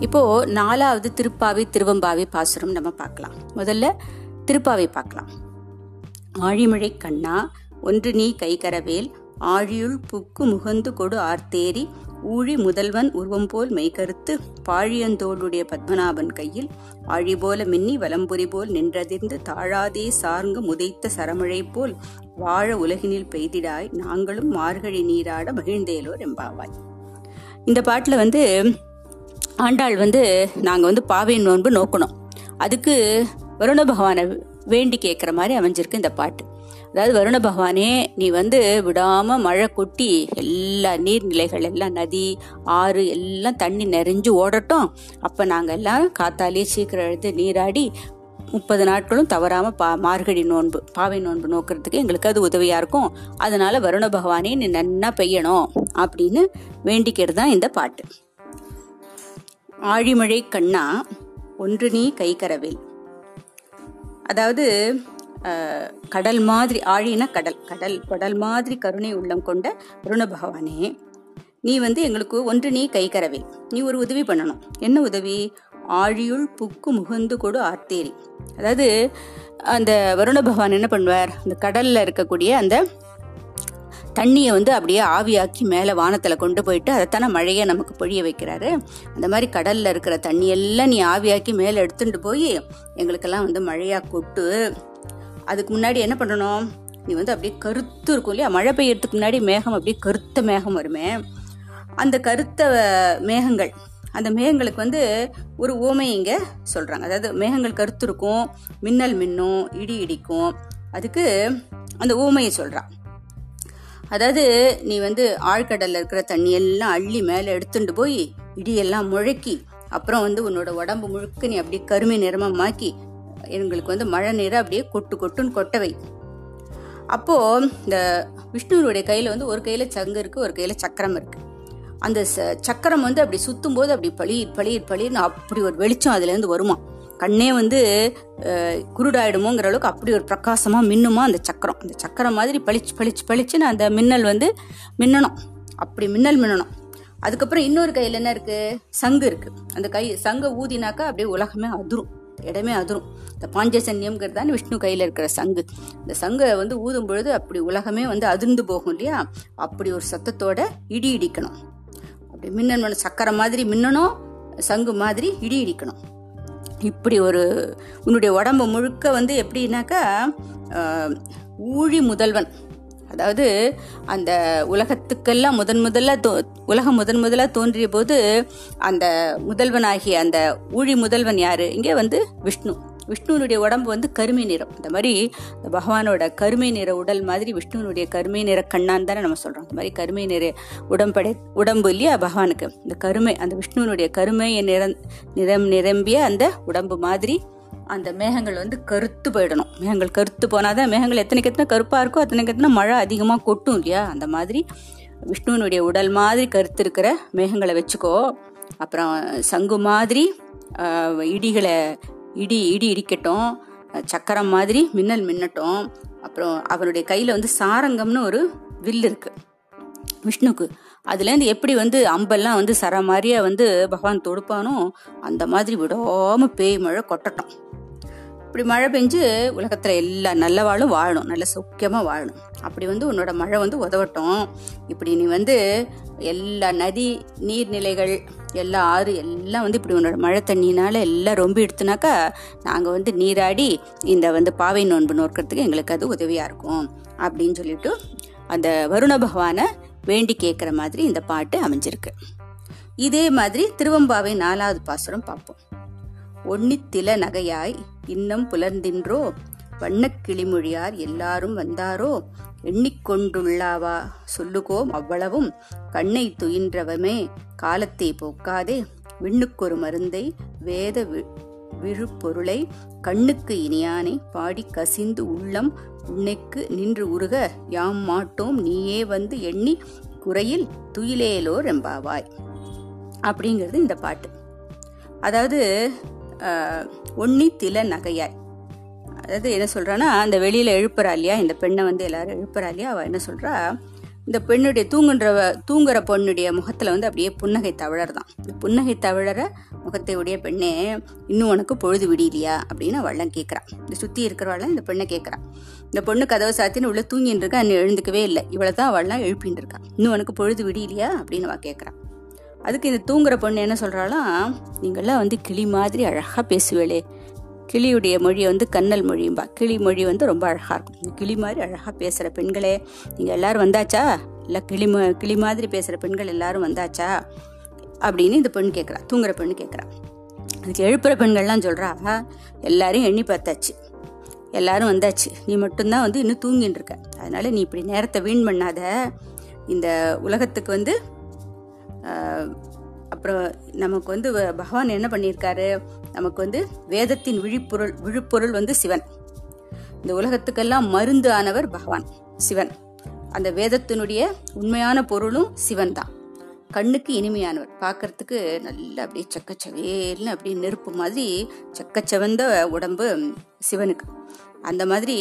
இப்போ நாலாவது திருப்பாவை திருவம்பாவை பாசுரம் நம்ம பார்க்கலாம். முதல்ல திருப்பாவை பார்க்கலாம். ஆழிமழை கண்ணா ஒன்று நீ கைகரவேல் ஆழியுள் புக்கு முகந்து கொடு ஆர்த்தேரி ஊழி முதல்வன் உருவம் போல் மெய்கருத்து பாழியந்தோளுடைய பத்மநாபன் கையில் ஆழி போல மின்னி வலம்புரி போல் நின்றதிர்ந்து தாழாதே சார்ந்து முதைத்த சரமழை போல் வாழ உலகினில் பெய்திடாய் நாங்களும் மார்கழி நீராட மகிழ்ந்தேலோ ரெம்பாவாய் இந்த பாட்டில் வந்து ஆண்டாள் வந்து நாங்கள் வந்து பாவை நோன்பு நோக்கணும். அதுக்கு வருண பகவானை வேண்டி கேட்குற மாதிரி அமைஞ்சிருக்கு இந்த பாட்டு. அதாவது வருண பகவானே நீ வந்து விடாமல் மழை கொட்டி எல்லா நீர்நிலைகள் எல்லாம் நதி ஆறு எல்லாம் தண்ணி நிறைஞ்சு ஓடட்டும். அப்போ நாங்கள் எல்லாம் காத்தாலேயே சீக்கிரம் எழுந்து நீராடி முப்பது நாட்களும் தவறாமல் பா மார்கழி நோன்பு பாவை நோன்பு நோக்கிறதுக்கு எங்களுக்கு அது உதவியாக இருக்கும். அதனால் வருண பகவானே நீ நன்னா பெய்யணும் அப்படின்னு வேண்டிக்கிறது தான் இந்த பாட்டு. ஆழிமழை கண்ணா ஒன்று நீ கைகரவில் அதாவது கடல் மாதிரி ஆழினா கடல் கடல் கடல் மாதிரி கருணை உள்ளம் கொண்ட வருண பகவானே நீ வந்து எங்களுக்கு ஒன்று நீ கைகரவில் நீ ஒரு உதவி பண்ணணும். என்ன உதவி? ஆழியுள் புக்கு முகந்து கொடு ஆர்த்தேரி. அதாவது அந்த வருண பகவான் என்ன பண்ணுவார்? அந்த கடல்ல இருக்கக்கூடிய அந்த தண்ணியை வந்து அப்படியே ஆவியாக்கி மேலே வானத்தில் கொண்டு போயிட்டு அதைத்தானே மழையை நமக்கு பொழிய வைக்கிறாரு. அந்த மாதிரி கடலில் இருக்கிற தண்ணியெல்லாம் நீ ஆவியாக்கி மேலே எடுத்துட்டு போய் எங்களுக்கெல்லாம் வந்து மழையாக கொட்டு. அதுக்கு முன்னாடி என்ன பண்ணணும்? நீ வந்து அப்படியே கருத்து இருக்கும் இல்லையா? மழை பெய்யறதுக்கு முன்னாடி மேகம் அப்படியே கருத்த மேகம் வருமே. அந்த கருத்த மேகங்கள் அந்த மேகங்களுக்கு வந்து ஒரு ஓமை இங்கே சொல்கிறாங்க அதாவது மேகங்கள் கருத்து இருக்கும் மின்னல் மின்னும் இடி இடிக்கும். அதுக்கு அந்த ஊமையை சொல்கிறான் அதாவது நீ வந்து ஆழ்கடல்ல இருக்கிற தண்ணி எல்லாம் அள்ளி மேலே எடுத்துட்டு போய் இடியெல்லாம் முழக்கி அப்புறம் வந்து உன்னோட உடம்பு முழுக்க நீ அப்படியே கருமை நிறமா மாக்கி எங்களுக்கு வந்து மழை நீரை அப்படியே கொட்டு கொட்டுன்னு கொட்டவை அப்போ இந்த விஷ்ணுவனுடைய கையில வந்து ஒரு கையில சங்கு இருக்கு ஒரு கையில சக்கரம் இருக்கு. அந்த ச- சக்கரம் வந்து அப்படி சுத்தும் போது அப்படி பளீர் பளிர் பளிர்னு அப்படி ஒரு வெளிச்சம் அதுல இருந்து வருமா? கண்ணே வந்து குருடாயிடுமோங்கிற அளவுக்கு அப்படி ஒரு பிரகாசமாக மின்னுமா அந்த சக்கரம். அந்த சக்கரம் மாதிரி பளிச்சு பளிச்சு பளிச்சுன்னு அந்த மின்னல் வந்து மின்னணும். அப்படி மின்னல் மின்னணும். அதுக்கப்புறம் இன்னொரு கையில் என்ன இருக்கு? சங்கு இருக்கு. அந்த கை சங்கை ஊதினாக்கா அப்படியே உலகமே அதிரும். இடமே அதிரும். இந்த பாஞ்சசன்யம்ங்கிறது தான் விஷ்ணு கையில் இருக்கிற சங்கு. இந்த சங்கை வந்து ஊதும் பொழுது அப்படி உலகமே வந்து அதிர்ந்து போகும் இல்லையா? அப்படி ஒரு சத்தத்தோட இடி இடிக்கணும். அப்படி மின்னல் சக்கரை சக்கரம் மாதிரி மின்னணும் சங்கு மாதிரி இடி இடிக்கணும். இப்படி ஒரு உன்னுடைய உடம்பு முழுக்க வந்து எப்படின்னாக்கா ஊழி முதல்வன். அதாவது அந்த உலகத்துக்கெல்லாம் முதன் முதல்ல தோ உலகம் முதன் முதல்ல தோன்றிய போது அந்த முதல்வனாகிய அந்த ஊழி முதல்வன் யாரு? இங்கே வந்து விஷ்ணு. விஷ்ணுனுடைய உடம்பு வந்து கருமை நிறம். இந்த மாதிரி இந்த பகவானோட கருமை நிற உடல் மாதிரி விஷ்ணுனுடைய கருமை நிற கண்ணான் தானே நம்ம சொல்றோம். இந்த மாதிரி கருமை நிற உடம்படை உடம்பு இல்லையா பகவானுக்கு. இந்த கருமை அந்த விஷ்ணுனுடைய கருமை நிறம் நிறம் நிரம்பிய அந்த உடம்பு மாதிரி அந்த மேகங்கள் வந்து கருத்து போயிடணும். மேகங்கள் கருத்து போனாதான் மேகங்கள் எத்தனைக்கு எத்தனை கருப்பா இருக்கோ அத்தனைக்கு எத்தனை மழை அதிகமாக கொட்டும் இல்லையா? அந்த மாதிரி விஷ்ணுவனுடைய உடல் மாதிரி கருத்து இருக்கிற மேகங்களை வச்சுக்கோ. அப்புறம் சங்கு மாதிரி இடிகளை இடி இடி இடிக்கட்டும். சக்கரம் மாதிரி மின்னல் மின்னட்டும். அப்புறம் அவருடைய கையில் வந்து சாரங்கம்னு ஒரு வில் இருக்கு. விஷ்ணுக்கு. அதுலேருந்து எப்படி வந்து அம்பெல்லாம் வந்து சர மாதிரியாக வந்து பகவான் தொடுப்பானோ அந்த மாதிரி விடாமல் பேய் மழை கொட்டட்டும். இப்படி மழை பெஞ்சு உலகத்துல எல்லா நல்லவாளும் வாழணும். நல்ல சௌக்கியமா வாழணும். அப்படி வந்து உன்னோட மழை வந்து உதவட்டும். இப்படி நீ வந்து எல்லா நதி நீர்நிலைகள் எல்லா ஆறு எல்லாம் வந்து இப்படி உன்னோட மழை தண்ணினால எல்லாம் ரொம்ப எடுத்துனாக்கா நாங்கள் வந்து நீராடி இந்த வந்து பாவை நோன்பு நோக்கிறதுக்கு எங்களுக்கு அது உதவியாக இருக்கும். அப்படின்னு சொல்லிட்டு அந்த வருண பகவானை வேண்டி கேட்குற மாதிரி இந்த பாட்டு அமைஞ்சிருக்கு. இதே மாதிரி திருவம்பாவை நாலாவது பாசுரம் பார்ப்போம். ஒன்னித்தில நகையாய் இன்னம் புலர்ந்தின்றோ? வண்ணக் கிளிமொழியார் எல்லாரும் வந்தாரோ? எண்ணிக்கொண்டுள்ளாவா? சொல்லுகோம் அவ்வளவும். கண்ணை துயின்றவமே காலத்தை போக்காதே. விண்ணுக்கொரு மருந்தை வேத வி- விழுப்பொருளை கண்ணுக்கு இனியானை பாடி கசிந்து உள்ளம் உன்னைக்கு நின்று உருக. யாம் மாட்டோம் நீயே வந்து எண்ணி குறையில் துயிலேலோ ரெம்பாவாய் அப்படிங்கிறது இந்த பாட்டு. அதாவது ஒன்னி தில நகையாய். அதாவது என்ன சொல்கிறான்னா அந்த வெளியில் எழுப்புறா இல்லையா? இந்த பெண்ணை வந்து எல்லாரும் எழுப்புறா இல்லையா? அவள் என்ன சொல்கிறா இந்த பெண்ணுடைய தூங்குன்ற தூங்குற பொண்ணுடைய முகத்தில் வந்து அப்படியே புன்னகை தவழறதான் இந்த புன்னகை தவழற முகத்தை உடைய பெண்ணே இன்னும் உனக்கு பொழுது விடியலையா? அப்படின்னு அவள்லாம் கேட்குறான் இந்த சுற்றி இருக்கிறவள்லாம் இந்த பெண்ணை கேட்குறான் இந்த பொண்ணு கதவை சாத்தின்னு உள்ளே தூங்கின்னு இருக்கா இன்னும் எழுந்துக்கவே இல்லை. இவ்வளோ தான் அவள்லாம் எழுப்பின்னு இருக்கா. இன்னும் உனக்கு பொழுது விடியலையா? அப்படின்னு அவள் கேட்குறான் அதுக்கு இந்த தூங்குற பொண்ணு என்ன சொல்கிறாலாம் நீங்கள்லாம் வந்து கிளி மாதிரி அழகாக பேசுவேளே. கிளியுடைய மொழியை வந்து கண்ணல் மொழியும்பா. கிளி மொழி வந்து ரொம்ப அழகாக இருக்கும். இந்த கிளி மாதிரி அழகாக பேசுகிற பெண்களே நீங்கள் எல்லாரும் வந்தாச்சா? இல்லை கிளி கிளி மாதிரி பேசுகிற பெண்கள் எல்லாரும் வந்தாச்சா? அப்படின்னு இந்த பெண் கேட்குறா தூங்குற பெண்ணு கேட்குறா அதுக்கு எழுப்புற பெண்கள்லாம் சொல்கிறா எல்லாரையும் எண்ணி பார்த்தாச்சு. எல்லாரும் வந்தாச்சு. நீ மட்டும்தான் வந்து இன்னும் தூங்கின்னு இருக்க. அதனால நீ இப்படி நேரத்தை வீண் பண்ணாத. இந்த உலகத்துக்கு வந்து அப்புறம் நமக்கு வந்து வ- பகவான் என்ன பண்ணியிருக்காரு? நமக்கு வந்து வேதத்தின் விழிப்பொருள் விழுப்பொருள் வந்து சிவன். இந்த உலகத்துக்கெல்லாம் மருந்து ஆனவர் பகவான் சிவன். அந்த வேதத்தினுடைய உண்மையான பொருளும் சிவன் தான் கண்ணுக்கு இனிமையானவர். பார்க்கறதுக்கு நல்லா அப்படியே சக்கச்சவேல்னு அப்படியே நெருப்பு மாதிரி சக்கச்சவந்த உடம்பு சிவனுக்கு. அந்த மாதிரி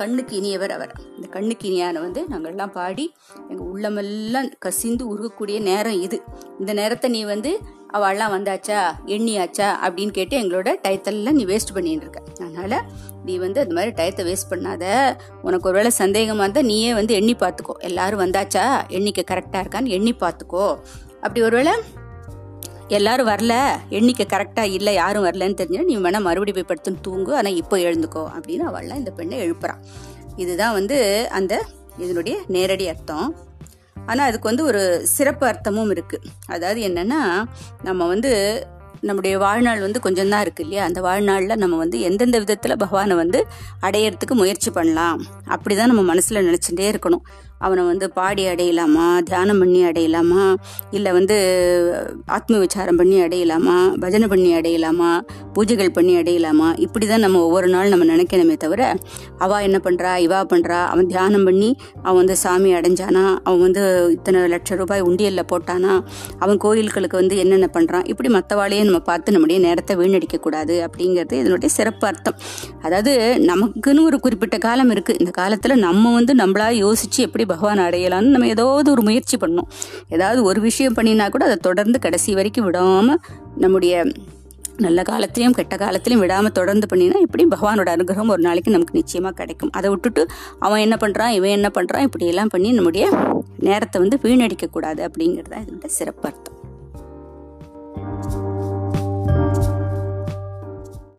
கண்ணுக்கு இனியவர் அவர். இந்த கண்ணுக்கு இனியான வந்து நாங்கள்லாம் பாடி எங்கள் உள்ளமெல்லாம் கசிந்து உருகக்கூடிய நேரம் இது. இந்த நேரத்தை நீ வந்து அவள்லாம் வந்தாச்சா எண்ணியாச்சா அப்படின்னு கேட்டு எங்களோட டயத்தெல்லாம் நீ வேஸ்ட் பண்ணிட்டு இருக்க. அதனால நீ வந்து அந்த மாதிரி டயத்தை வேஸ்ட் பண்ணாத. உனக்கு ஒருவேளை சந்தேகமாக இருந்தால் நீயே வந்து எண்ணி பார்த்துக்கோ. எல்லாரும் வந்தாச்சா எண்ணிக்கை கரெக்டாக இருக்கான்னு எண்ணி பார்த்துக்கோ. அப்படி ஒருவேளை எல்லாரும் வரல எண்ணிக்கை கரெக்டாக இல்லை யாரும் வரலன்னு தெரிஞ்சால் நீ வேணால் மறுபடியும் போய் படுத்துன்னு தூங்கு ஆனால் இப்போ எழுந்துக்கோ அப்படின்னு அவள்லாம் இந்த பெண்ணை எழுப்புறான் இதுதான் வந்து அந்த இதனுடைய நேரடி அர்த்தம். ஆனால் அதுக்கு வந்து ஒரு சிறப்பு அர்த்தமும் இருக்குது அதாவது என்னென்னா நம்ம வந்து நம்முடைய வாழ்நாள் வந்து கொஞ்சம் தான் இருக்குது இல்லையா? அந்த வாழ்நாளில் நம்ம வந்து எந்தெந்த விதத்தில் பகவானை வந்து அடையறதுக்கு முயற்சி பண்ணலாம்? அப்படி தான் நம்ம மனசில் நினச்சிட்டே இருக்கணும். அவனை வந்து பாடி அடையலாமா தியானம் பண்ணி அடையலாமா இல்லை வந்து ஆத்ம விசாரம் பண்ணி அடையலாமா பஜனை பண்ணி அடையலாமா பூஜைகள் பண்ணி அடையலாமா இப்படி தான் நம்ம ஒவ்வொரு நாள் நம்ம நினைக்கணுமே தவிர அவா என்ன பண்ணுறா இவா பண்ணுறா அவன் தியானம் பண்ணி அவன் வந்து சாமி அடைஞ்சானா அவன் வந்து இத்தனை லட்சம் ரூபாய் உண்டியலில் போட்டானா அவன் கோயில்களுக்கு வந்து என்னென்ன பண்ணுறான் இப்படி மற்றவாளையே நம்ம பார்த்து நம்முடைய நேரத்தை வீணடிக்கக்கூடாது அப்படிங்கிறது இதனுடைய சிறப்பு அர்த்தம் அதாவது நமக்குன்னு ஒரு குறிப்பிட்ட காலம் இருக்குது இந்த காலத்தில் நம்ம வந்து நம்மளா யோசித்து எப்படி பகவான் அடையலாம்னு நம்ம ஏதாவது ஒரு முயற்சி பண்ணணும். ஏதாவது ஒரு விஷயம் பண்ணினா கூட அதை தொடர்ந்து கடைசி வரைக்கும் விடாமல் நம்முடைய நல்ல காலத்திலையும் கெட்ட காலத்திலையும் விடாமல் தொடர்ந்து பண்ணினா இப்படியும் பகவானோட அனுகிரகம் ஒரு நாளைக்கு நமக்கு நிச்சயமாக கிடைக்கும். அதை விட்டுட்டு அவன் என்ன பண்ணுறான் இவன் என்ன பண்ணுறான் இப்படியெல்லாம் பண்ணி நம்முடைய நேரத்தை வந்து வீணடிக்கக்கூடாது அப்படிங்கிறது தான் இதோட சிறப்பு அர்த்தம்